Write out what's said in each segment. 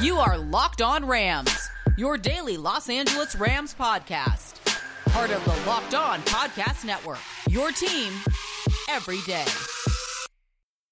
You are Locked On Rams, your daily Los Angeles Rams podcast. Part of the Locked On Podcast Network. Your team every day.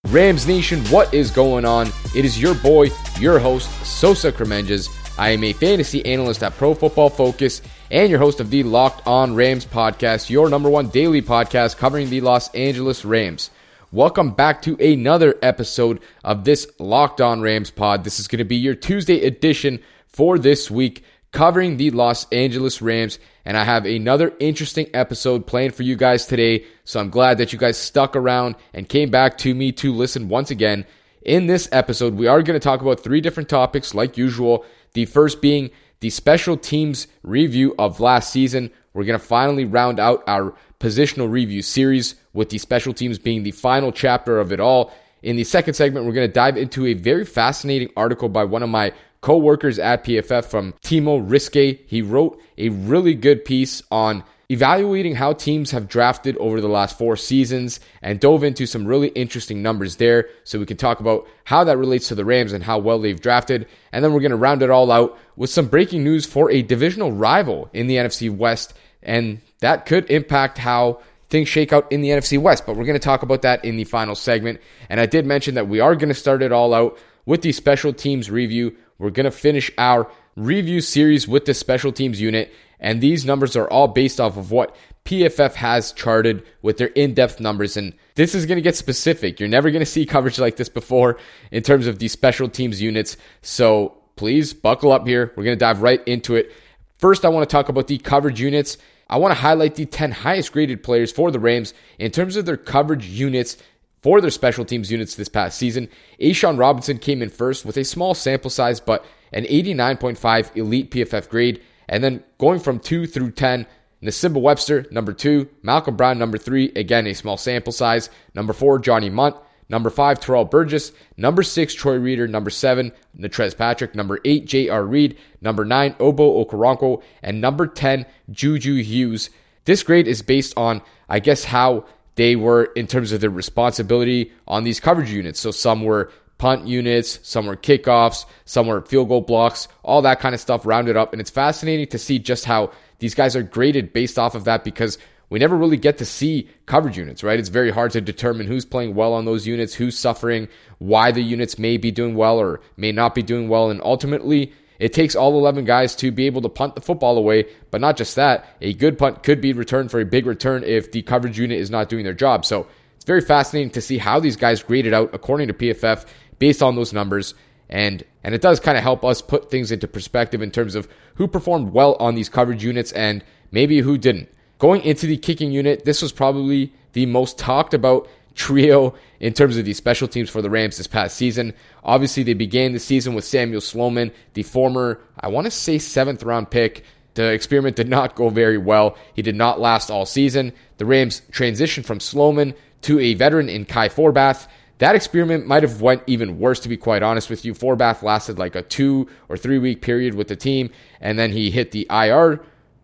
Rams Nation, what is going on? It is your boy, your host, Sosa Kremenjas. I am a fantasy analyst at Pro Football Focus and your host of the Locked On Rams podcast, your number one daily podcast covering the Los Angeles Rams. Welcome back to another episode of this Locked On Rams pod. This is going to be your Tuesday edition for this week, covering the Los Angeles Rams. And I have another interesting episode planned for you guys today. So I'm glad that you guys stuck around and came back to me to listen once again. In this episode, we are going to talk about three different topics, like usual. The first being the special teams review of last season. We're going to finally round out our positional review series with the special teams being the final chapter of it all. In the second segment, we're going to dive into a very fascinating article by one of my co-workers at PFF from Timo Riske. He wrote a really good piece on evaluating how teams have drafted over the last four seasons and dove into some really interesting numbers there so we can talk about how that relates to the Rams and how well they've drafted. And then we're going to round it all out with some breaking news for a divisional rival in the NFC West. And that could impact how things shake out in the NFC West. But we're going to talk about that in the final segment. And I did mention that we are going to start it all out with the special teams review. We're going to finish our review series with the special teams unit. And these numbers are all based off of what PFF has charted with their in depth numbers. And this is going to get specific. You're never going to see coverage like this before in terms of these special teams units. So please buckle up here. We're going to dive right into it. First, I want to talk about the coverage units. I want to highlight the 10 highest graded players for the Rams in terms of their coverage units for their special teams units this past season. A'Shawn Robinson came in first with a small sample size, but an 89.5 elite PFF grade. And then going from 2 through 10, Nsimba Webster, number 2, Malcolm Brown, number 3, again a small sample size, number 4, Johnny Mundt, number 5, Terrell Burgess, number 6, Troy Reeder, number 7, Natrez Patrick, number 8, J.R. Reed, number 9, Ogbo Okoronkwo, and number 10, Juju Hughes. This grade is based on, I guess, how they were in terms of their responsibility on these coverage units. So some were punt units, some were kickoffs, some were field goal blocks, all that kind of stuff rounded up. And it's fascinating to see just how these guys are graded based off of that because we never really get to see coverage units, right? It's very hard to determine who's playing well on those units, who's suffering, why the units may be doing well or may not be doing well. And ultimately, it takes all 11 guys to be able to punt the football away. But not just that, a good punt could be returned for a big return if the coverage unit is not doing their job. So it's very fascinating to see how these guys graded out according to PFF based on those numbers. And and it does kind of help us put things into perspective in terms of who performed well on these coverage units and maybe who didn't. Going into the kicking unit, this was probably the most talked about trio in terms of the special teams for the Rams this past season. Obviously, they began the season with Samuel Sloman, the former, I want to say, seventh round pick. The experiment did not go very well. He did not last all season. The Rams transitioned from Sloman to a veteran in Kai Forbath. That experiment might have went even worse, to be quite honest with you. Forbath lasted like a two or three week period with the team, and then he hit the IR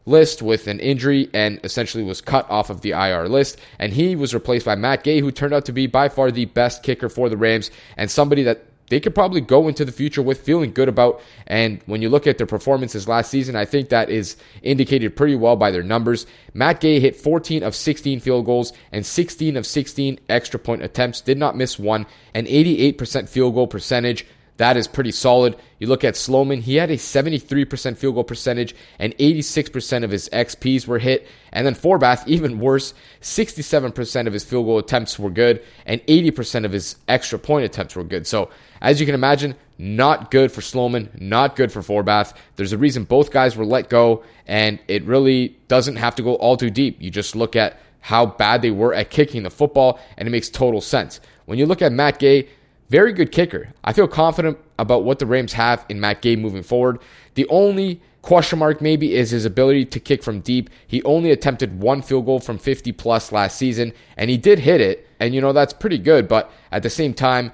list with an injury and essentially was cut off of the IR list. And he was replaced by Matt Gay, who turned out to be by far the best kicker for the Rams and somebody that they could probably go into the future with feeling good about. And when you look at their performances last season, I think that is indicated pretty well by their numbers. Matt Gay hit 14 of 16 field goals and 16 of 16 extra point attempts, did not miss one, an 88% field goal percentage. That is pretty solid. You look at Sloman, he had a 73% field goal percentage and 86% of his XPs were hit. And then Forbath, even worse, 67% of his field goal attempts were good and 80% of his extra point attempts were good. So, as you can imagine, not good for Sloman, not good for Forbath. There's a reason both guys were let go, and it really doesn't have to go all too deep. You just look at how bad they were at kicking the football, and it makes total sense. When you look at Matt Gay, very good kicker. I feel confident about what the Rams have in Matt Gay moving forward. The only question mark maybe is his ability to kick from deep. He only attempted one field goal from 50 plus last season, and he did hit it. And, you know, that's pretty good. But at the same time,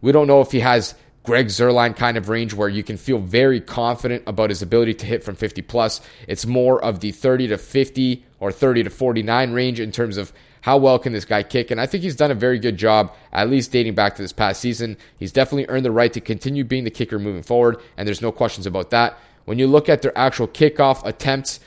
we don't know if he has Greg Zuerlein kind of range where you can feel very confident about his ability to hit from 50 plus. It's more of the 30 to 50 or 30 to 49 range in terms of how well can this guy kick? And I think he's done a very good job, at least dating back to this past season. He's definitely earned the right to continue being the kicker moving forward, and there's no questions about that. When you look at their actual kickoff attempts,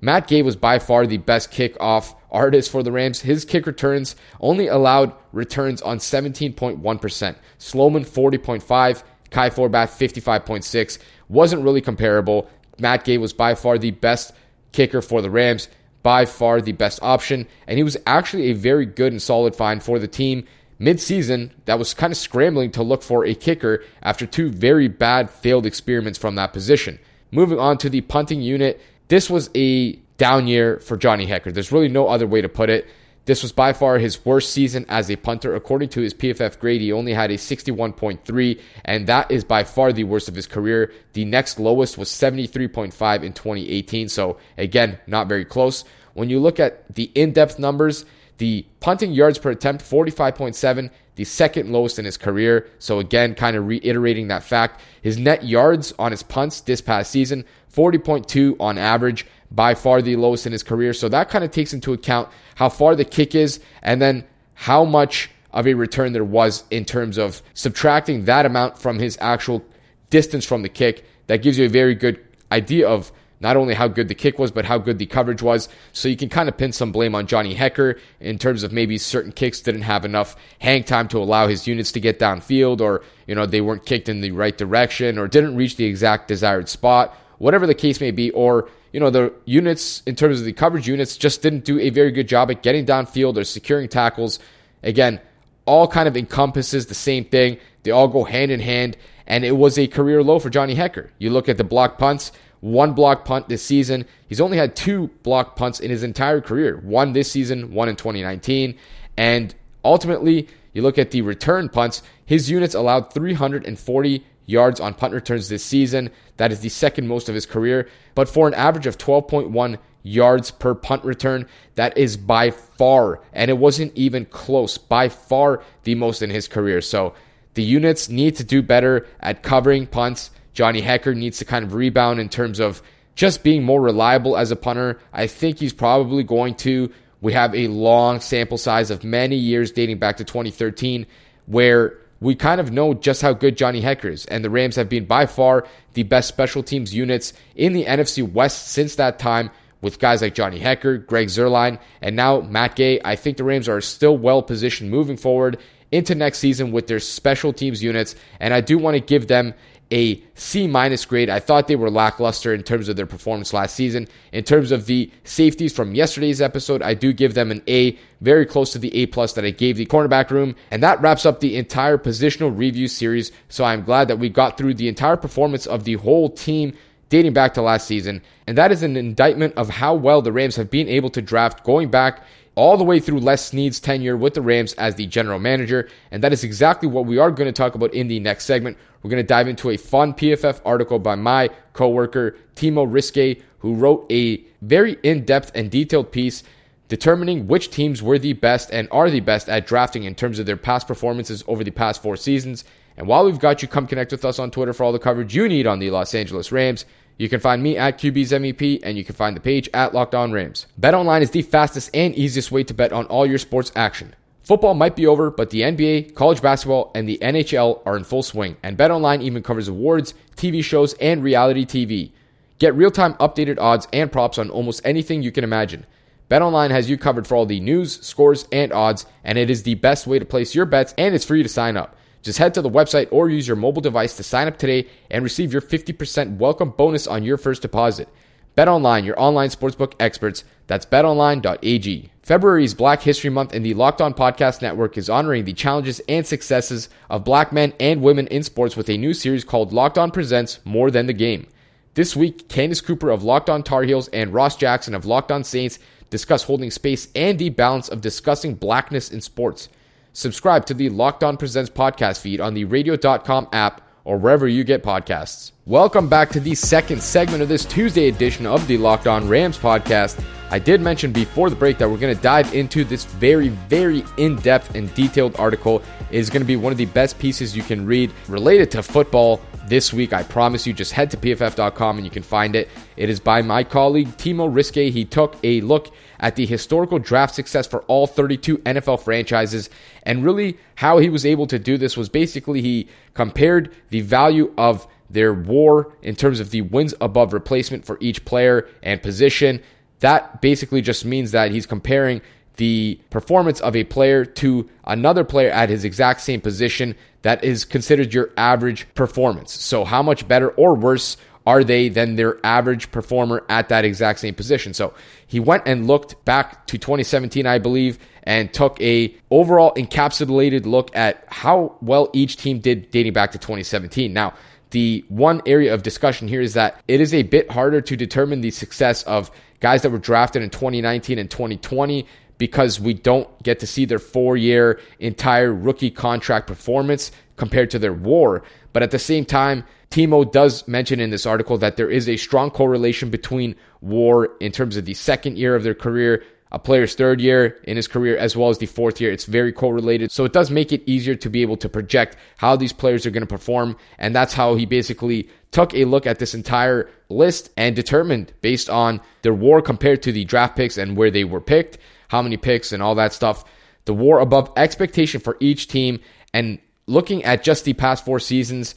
Matt Gay was by far the best kickoff artist for the Rams. His kick returns only allowed returns on 17.1%. Sloman 40.5, Kai Forbath 55.6. Wasn't really comparable. Matt Gay was by far the best kicker for the Rams, by far the best option, and he was actually a very good and solid find for the team mid-season that was kind of scrambling to look for a kicker after two very bad failed experiments from that position. Moving on to the punting unit, this was a down year for Johnny Hekker. There's really no other way to put it. This was by far his worst season as a punter. According to his PFF grade, he only had a 61.3, and that is by far the worst of his career. The next lowest was 73.5 in 2018. So, again, not very close. When you look at the in depth numbers, the punting yards per attempt, 45.7, the second lowest in his career. So, again, kind of reiterating that fact. His net yards on his punts this past season, 40.2 on average, by far the lowest in his career. So that kind of takes into account how far the kick is and then how much of a return there was in terms of subtracting that amount from his actual distance from the kick. That gives you a very good idea of not only how good the kick was, but how good the coverage was. So you can kind of pin some blame on Johnny Hekker in terms of maybe certain kicks didn't have enough hang time to allow his units to get downfield, or you know they weren't kicked in the right direction, or didn't reach the exact desired spot whatever the case may be, or you know the units in terms of the coverage units just didn't do a very good job at getting downfield or securing tackles. Again, all kind of encompasses the same thing. They all go hand in hand, and it was a career low for Johnny Hekker. You look at the block punts, one block punt this season. He's only had two block punts in his entire career. One this season, one in 2019, and ultimately. You look at the return punts, his units allowed 340 yards on punt returns this season. That is the second most of his career. But for an average of 12.1 yards per punt return, that is by far, and it wasn't even close, by far the most in his career. So the units need to do better at covering punts. Johnny Hekker needs to kind of rebound in terms of just being more reliable as a punter. I think he's probably going to. We have a long sample size of many years dating back to 2013 where we kind of know just how good Johnny Hekker is. And the Rams have been by far the best special teams units in the NFC West since that time with guys like Johnny Hekker, Greg Zuerlein, and now Matt Gay. I think the Rams are still well positioned moving forward into next season with their special teams units. And I do want to give them a C minus grade. I thought they were lackluster in terms of their performance last season. In terms of the safeties from yesterday's episode, I do give them an A, very close to the A plus that I gave the cornerback room. And that wraps up the entire positional review series. So I'm glad that we got through the entire performance of the whole team dating back to last season. And that is an indictment of how well the Rams have been able to draft going back all the way through Les Snead's tenure with the Rams as the general manager. And that is exactly what we are going to talk about in the next segment. We're going to dive into a fun PFF article by my coworker, Timo Riske, who wrote a very in depth and detailed piece determining which teams were the best and are the best at drafting in terms of their past performances over the past four seasons. And while we've got you, come connect with us on Twitter for all the coverage you need on the Los Angeles Rams. You can find me at QB's MEP, and you can find the page at Locked On Rams. BetOnline is the fastest and easiest way to bet on all your sports action. Football might be over, but the NBA, college basketball, and the NHL are in full swing, and BetOnline even covers awards, TV shows, and reality TV. Get real-time updated odds and props on almost anything you can imagine. BetOnline has you covered for all the news, scores, and odds, and it is the best way to place your bets, and it's free to sign up. Just head to the website or use your mobile device to sign up today and receive your 50% welcome bonus on your first deposit. BetOnline, your online sportsbook experts. That's betonline.ag. February is Black History Month, and the Locked On Podcast Network is honoring the challenges and successes of black men and women in sports with a new series called Locked On Presents More Than the Game. This week, Candace Cooper of Locked On Tar Heels and Ross Jackson of Locked On Saints discuss holding space and the balance of discussing blackness in sports. Subscribe to the Locked On Presents podcast feed on the radio.com app or wherever you get podcasts. Welcome back to the second segment of this Tuesday edition of the Locked On Rams podcast. I did mention before the break that we're going to dive into this very, very in depth and detailed article. It is going to be one of the best pieces you can read related to football this week. I promise you, just head to pff.com and you can find it. It is by my colleague Timo Riske. He took a look at the historical draft success for all 32 NFL franchises. And really, how he was able to do this was basically he compared the value of their war in terms of the wins above replacement for each player and position. That basically just means that he's comparing the performance of a player to another player at his exact same position that is considered your average performance. So, how much better or worse are they than their average performer at that exact same position? So, he went and looked back to 2017, I believe, and took a overall encapsulated look at how well each team did dating back to 2017. Now, the one area of discussion here is that it is a bit harder to determine the success of guys that were drafted in 2019 and 2020 because we don't get to see their four year entire rookie contract performance compared to their war. But at the same time, Timo does mention in this article that there is a strong correlation between war in terms of the second year of their career, a player's third year in his career, as well as the fourth year. It's very correlated. So it does make it easier to be able to project how these players are going to perform. And that's how he basically took a look at this entire list and determined based on their war compared to the draft picks and where they were picked how many picks and all that stuff. The war above expectation for each team. And looking at just the past four seasons,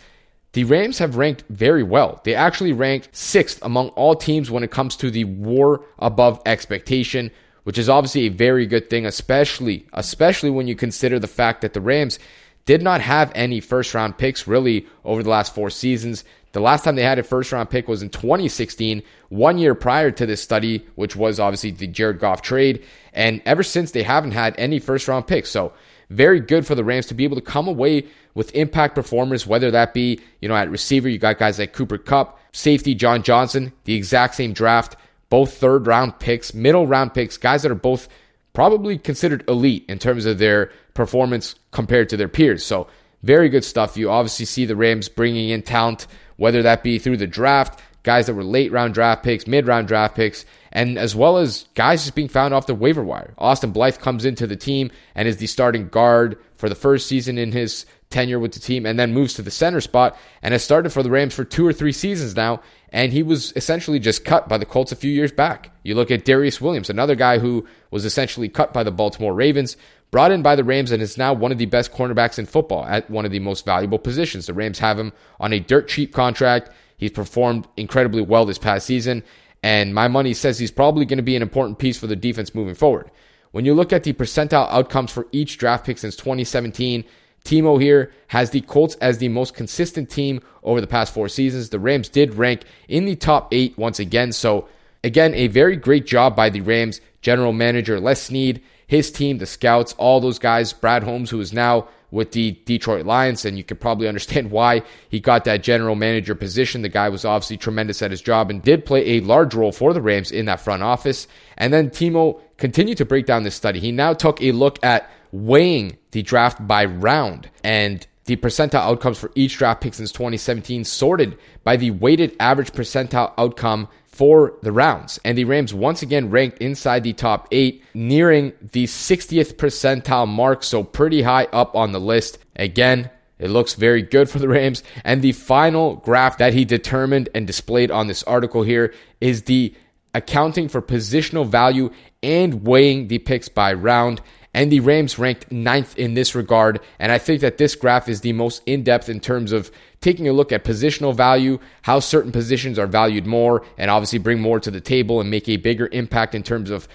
the Rams have ranked very well. They actually ranked sixth among all teams when it comes to the war above expectation, which is obviously a very good thing, especially especially when you consider the fact that the Rams did not have any first round picks really over the last four seasons. The last time they had a first round pick was in 2016, one year prior to this study, which was obviously the Jared Goff trade. And ever since, they haven't had any first round picks. So, very good for the Rams to be able to come away with impact performers, whether that be, you know, at receiver, you got guys like Cooper Kupp, safety, John Johnson, the exact same draft, both third round picks, middle round picks, guys that are both probably considered elite in terms of their performance compared to their peers. So, very good stuff. You obviously see the Rams bringing in talent whether that be through the draft, guys that were late round draft picks, mid round draft picks, and as well as guys just being found off the waiver wire. Austin Blythe comes into the team and is the starting guard for the first season in his tenure with the team and then moves to the center spot and has started for the Rams for two or three seasons now. And he was essentially just cut by the Colts a few years back. You look at Darious Williams, another guy who was essentially cut by the Baltimore Ravens, brought in by the Rams and is now one of the best cornerbacks in football at one of the most valuable positions. The Rams have him on a dirt cheap contract. He's performed incredibly well this past season, and my money says he's probably going to be an important piece for the defense moving forward. When you look at the percentile outcomes for each draft pick since 2017, Timo here has the Colts as the most consistent team over the past four seasons. The Rams did rank in the top eight once again. So, again, a very great job by the Rams general manager Les Snead his team, the scouts, all those guys, Brad Holmes, who is now with the Detroit Lions, and you can probably understand why he got that general manager position. The guy was obviously tremendous at his job and did play a large role for the Rams in that front office. And then Timo continued to break down this study. He now took a look at weighing the draft by round and the percentile outcomes for each draft pick since 2017 sorted by the weighted average percentile outcome for the rounds. And the Rams once again ranked inside the top eight, nearing the 60th percentile mark, so pretty high up on the list. Again, it looks very good for the Rams. And the final graph that he determined and displayed on this article here is the accounting for positional value and weighing the picks by round. And the Rams ranked ninth in this regard. And I think that this graph is the most in depth in terms of taking a look at positional value, how certain positions are valued more, and obviously bring more to the table and make a bigger impact in terms of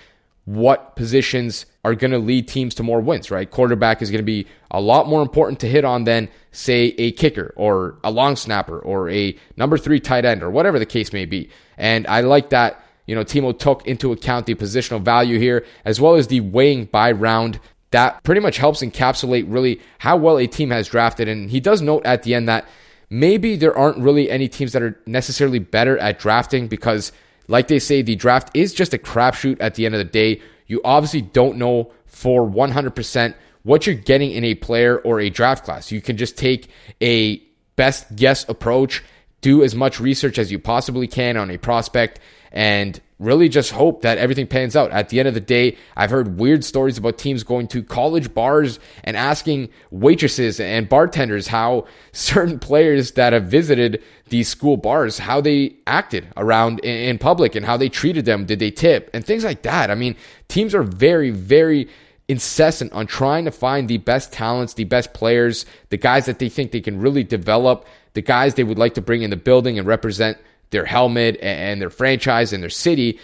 what positions are going to lead teams to more wins, right? Quarterback is going to be a lot more important to hit on than, say, a kicker or a long snapper or a number three tight end or whatever the case may be. And I like that, you know, Timo took into account the positional value here as well as the weighing by round. That pretty much helps encapsulate really how well a team has drafted. And he does note at the end that maybe there aren't really any teams that are necessarily better at drafting because, like they say, the draft is just a crapshoot at the end of the day. You obviously don't know for 100% what you're getting in a player or a draft class. You can just take a best guess approach, do as much research as you possibly can on a prospect, and really just hope that everything pans out. At the end of the day, I've heard weird stories about teams going to college bars and asking waitresses and bartenders how certain players that have visited these school bars, how they acted around in public and how they treated them. Did they tip and things like that? I mean, teams are very, very incessant on trying to find the best talents, the best players, the guys that they think they can really develop, the guys they would like to bring in the building and represent their helmet and their franchise and their city.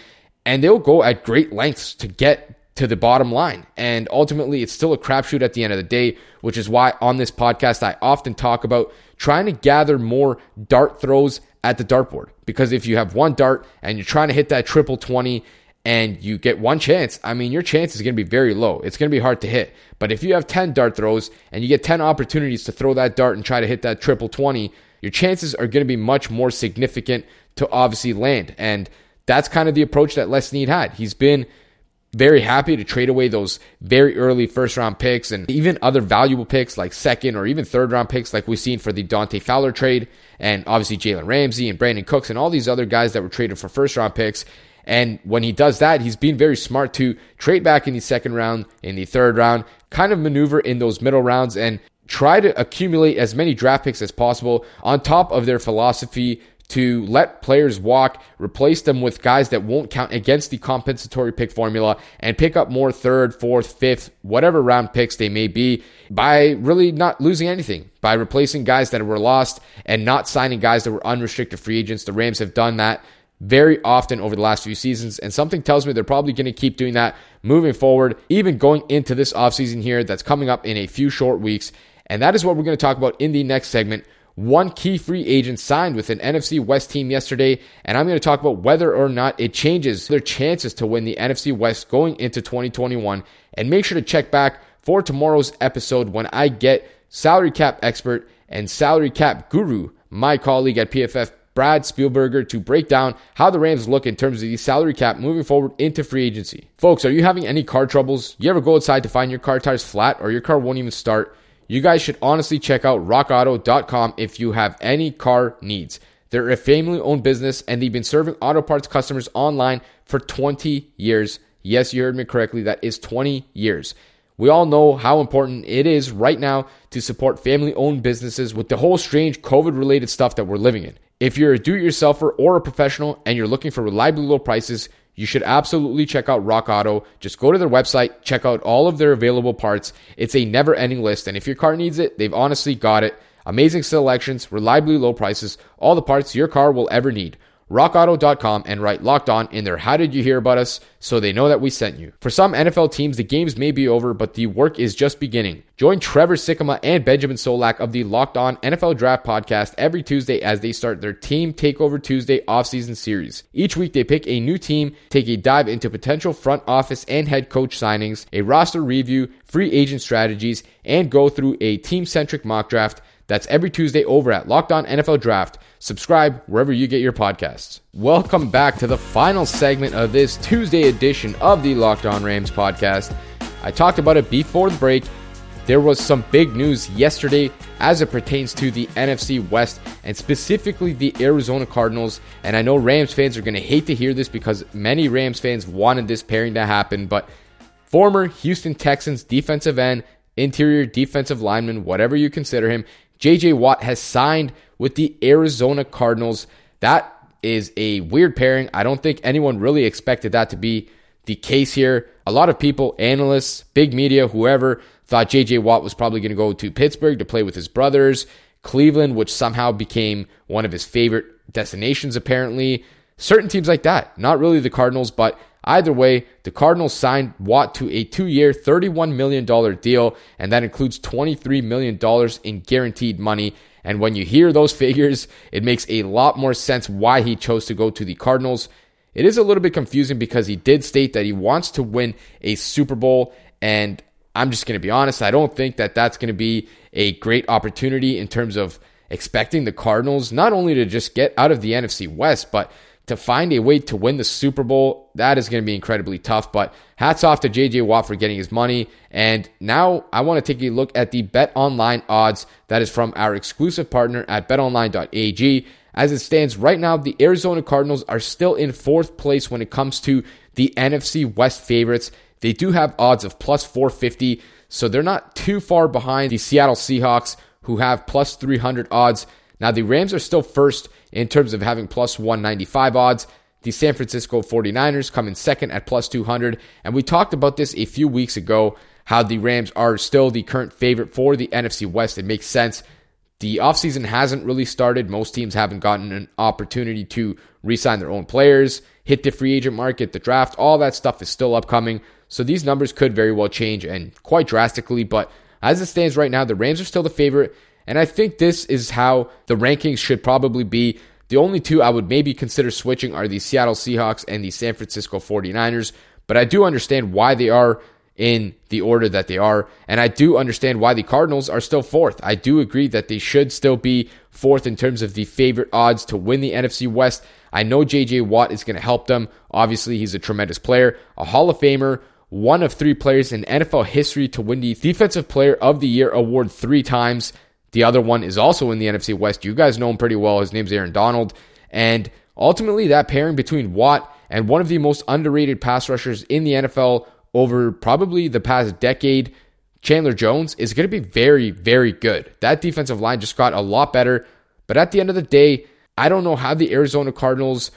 And they'll go at great lengths to get to the bottom line. And ultimately, it's still a crapshoot at the end of the day, which is why on this podcast, I often talk about trying to gather more dart throws at the dartboard. Because if you have one dart and you're trying to hit that triple 20 and you get one chance, I mean, your chance is going to be very low. It's going to be hard to hit. But if you have 10 dart throws and you get 10 opportunities to throw that dart and try to hit that triple 20, your chances are going to be much more significant to obviously land. And that's kind of the approach that Les Snead had. He's been very happy to trade away those very early first round picks and even other valuable picks like second or even third round picks like we've seen for the Dante Fowler trade and obviously Jalen Ramsey and Brandin Cooks and all these other guys that were traded for first round picks. And when he does that, he's being very smart to trade back in the second round, in the third round, kind of maneuver in those middle rounds and try to accumulate as many draft picks as possible on top of their philosophy to let players walk, replace them with guys that won't count against the compensatory pick formula, and pick up more third, fourth, fifth, whatever round picks they may be by really not losing anything, by replacing guys that were lost and not signing guys that were unrestricted free agents. The Rams have done that very often over the last few seasons, and something tells me they're probably going to keep doing that moving forward, even going into this offseason here that's coming up in a few short weeks. And that is what we're going to talk about in the next segment one key free agent signed with an NFC West team yesterday, and I'm going to talk about whether or not it changes their chances to win the NFC West going into 2021. And make sure to check back for tomorrow's episode when I get salary cap expert and salary cap guru, my colleague at PFF, Brad Spielberger, to break down how the Rams look in terms of the salary cap moving forward into free agency. Folks, are you having any car troubles? You ever go outside to find your car tires flat or your car won't even start? You guys should honestly check out rockauto.com if you have any car needs. They're a family owned business and they've been serving auto parts customers online for 20 years. Yes, you heard me correctly. That is 20 years. We all know how important it is right now to support family owned businesses with the whole strange COVID related stuff that we're living in. If you're a do it yourselfer or a professional and you're looking for reliably low prices, you should absolutely check out Rock Auto. Just go to their website, check out all of their available parts. It's a never ending list. And if your car needs it, they've honestly got it. Amazing selections, reliably low prices, all the parts your car will ever need rockauto.com and write locked on in their how did you hear about us so they know that we sent you. For some NFL teams, the games may be over, but the work is just beginning. Join Trevor Sikkema and Benjamin Solak of the Locked On NFL Draft podcast every Tuesday as they start their Team Takeover Tuesday offseason series. Each week, they pick a new team, take a dive into potential front office and head coach signings, a roster review, free agent strategies, and go through a team centric mock draft. That's every Tuesday over at Locked On NFL Draft. Subscribe wherever you get your podcasts. Welcome back to the final segment of this Tuesday edition of the Locked On Rams podcast. I talked about it before the break. There was some big news yesterday as it pertains to the NFC West and specifically the Arizona Cardinals. And I know Rams fans are going to hate to hear this because many Rams fans wanted this pairing to happen, but former Houston Texans defensive end, interior defensive lineman, whatever you consider him, JJ Watt has signed with the Arizona Cardinals. That is a weird pairing. I don't think anyone really expected that to be the case here. A lot of people, analysts, big media, whoever, thought JJ Watt was probably going to go to Pittsburgh to play with his brothers, Cleveland, which somehow became one of his favorite destinations, apparently. Certain teams like that. Not really the Cardinals, but Either way, the Cardinals signed Watt to a two year, $31 million deal, and that includes $23 million in guaranteed money. And when you hear those figures, it makes a lot more sense why he chose to go to the Cardinals. It is a little bit confusing because he did state that he wants to win a Super Bowl, and I'm just going to be honest, I don't think that that's going to be a great opportunity in terms of expecting the Cardinals not only to just get out of the NFC West, but to find a way to win the Super Bowl, that is going to be incredibly tough. But hats off to JJ Watt for getting his money. And now I want to take a look at the Bet Online odds that is from our exclusive partner at betonline.ag. As it stands right now, the Arizona Cardinals are still in fourth place when it comes to the NFC West favorites. They do have odds of plus 450, so they're not too far behind the Seattle Seahawks, who have plus 300 odds. Now, the Rams are still first in terms of having plus 195 odds. The San Francisco 49ers come in second at plus 200. And we talked about this a few weeks ago how the Rams are still the current favorite for the NFC West. It makes sense. The offseason hasn't really started. Most teams haven't gotten an opportunity to re sign their own players, hit the free agent market, the draft. All that stuff is still upcoming. So these numbers could very well change and quite drastically. But as it stands right now, the Rams are still the favorite. And I think this is how the rankings should probably be. The only two I would maybe consider switching are the Seattle Seahawks and the San Francisco 49ers. But I do understand why they are in the order that they are. And I do understand why the Cardinals are still fourth. I do agree that they should still be fourth in terms of the favorite odds to win the NFC West. I know JJ Watt is going to help them. Obviously, he's a tremendous player, a Hall of Famer, one of three players in NFL history to win the Defensive Player of the Year award three times. The other one is also in the NFC West. You guys know him pretty well. His name's Aaron Donald. And ultimately, that pairing between Watt and one of the most underrated pass rushers in the NFL over probably the past decade, Chandler Jones, is going to be very, very good. That defensive line just got a lot better. But at the end of the day, I don't know how the Arizona Cardinals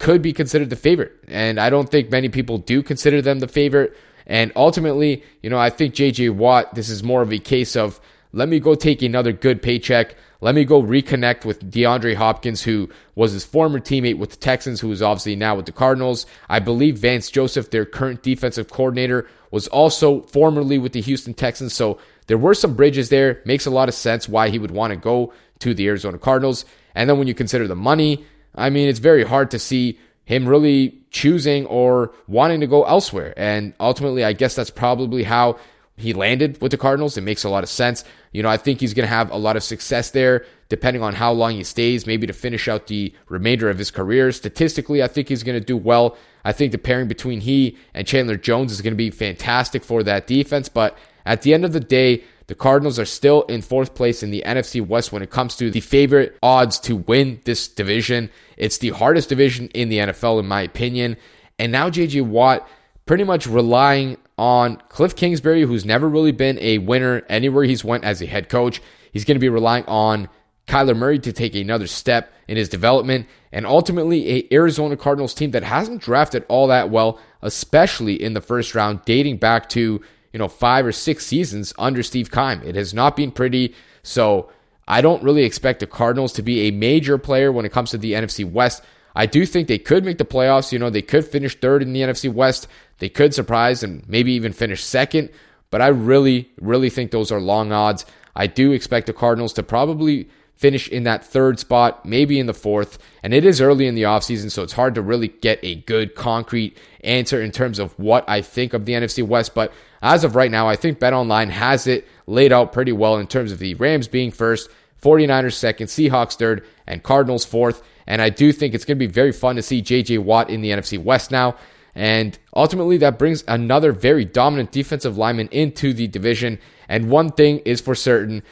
could be considered the favorite. And I don't think many people do consider them the favorite. And ultimately, you know, I think JJ Watt, this is more of a case of let me go take another good paycheck. Let me go reconnect with DeAndre Hopkins, who was his former teammate with the Texans, who is obviously now with the Cardinals. I believe Vance Joseph, their current defensive coordinator, was also formerly with the Houston Texans. So there were some bridges there. Makes a lot of sense why he would want to go to the Arizona Cardinals. And then when you consider the money, I mean, it's very hard to see him really choosing or wanting to go elsewhere. And ultimately, I guess that's probably how he landed with the Cardinals. It makes a lot of sense. You know, I think he's going to have a lot of success there, depending on how long he stays, maybe to finish out the remainder of his career. Statistically, I think he's going to do well. I think the pairing between he and Chandler Jones is going to be fantastic for that defense. But at the end of the day, the Cardinals are still in fourth place in the NFC West when it comes to the favorite odds to win this division. It's the hardest division in the NFL, in my opinion. And now JJ Watt pretty much relying on Kliff Kingsbury, who's never really been a winner anywhere he's went as a head coach. He's going to be relying on Kyler Murray to take another step in his development, and ultimately a Arizona Cardinals team that hasn't drafted all that well, especially in the first round, dating back to you know five or six seasons under Steve Keim. It has not been pretty. So I don't really expect the Cardinals to be a major player when it comes to the NFC West. I do think they could make the playoffs. You know, they could finish third in the NFC West. They could surprise and maybe even finish second. But I really, really think those are long odds. I do expect the Cardinals to probably finish in that third spot, maybe in the fourth. And it is early in the offseason, so it's hard to really get a good, concrete answer in terms of what I think of the NFC West. But as of right now, I think Bet Online has it laid out pretty well in terms of the Rams being first, 49ers second, Seahawks third, and Cardinals fourth. And I do think it's going to be very fun to see JJ Watt in the NFC West now. And ultimately, that brings another very dominant defensive lineman into the division. And one thing is for certain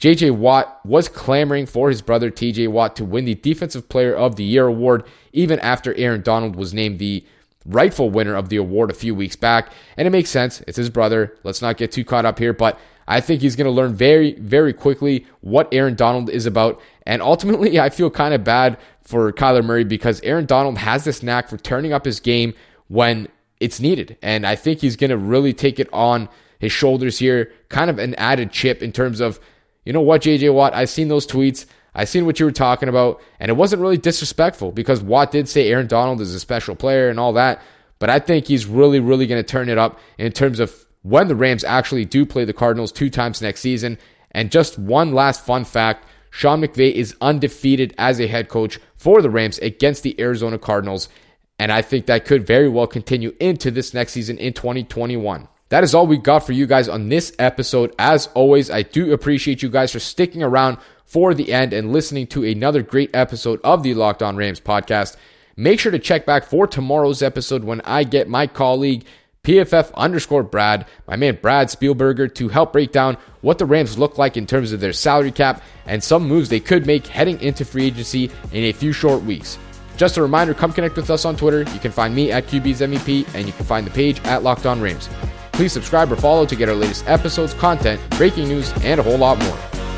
JJ Watt was clamoring for his brother TJ Watt to win the Defensive Player of the Year award, even after Aaron Donald was named the rightful winner of the award a few weeks back. And it makes sense. It's his brother. Let's not get too caught up here. But I think he's going to learn very, very quickly what Aaron Donald is about. And ultimately, I feel kind of bad for Kyler Murray because Aaron Donald has this knack for turning up his game when it's needed. And I think he's going to really take it on his shoulders here, kind of an added chip in terms of, you know what, JJ Watt, I've seen those tweets. I've seen what you were talking about, and it wasn't really disrespectful because Watt did say Aaron Donald is a special player and all that. But I think he's really, really going to turn it up in terms of when the Rams actually do play the Cardinals two times next season. And just one last fun fact Sean McVay is undefeated as a head coach for the Rams against the Arizona Cardinals. And I think that could very well continue into this next season in 2021. That is all we got for you guys on this episode. As always, I do appreciate you guys for sticking around for the end and listening to another great episode of the Locked On Rams podcast. Make sure to check back for tomorrow's episode when I get my colleague PFF underscore Brad, my man Brad Spielberger, to help break down what the Rams look like in terms of their salary cap and some moves they could make heading into free agency in a few short weeks. Just a reminder, come connect with us on Twitter. You can find me at QB's MEP, and you can find the page at Locked On Rams. Please subscribe or follow to get our latest episodes, content, breaking news, and a whole lot more.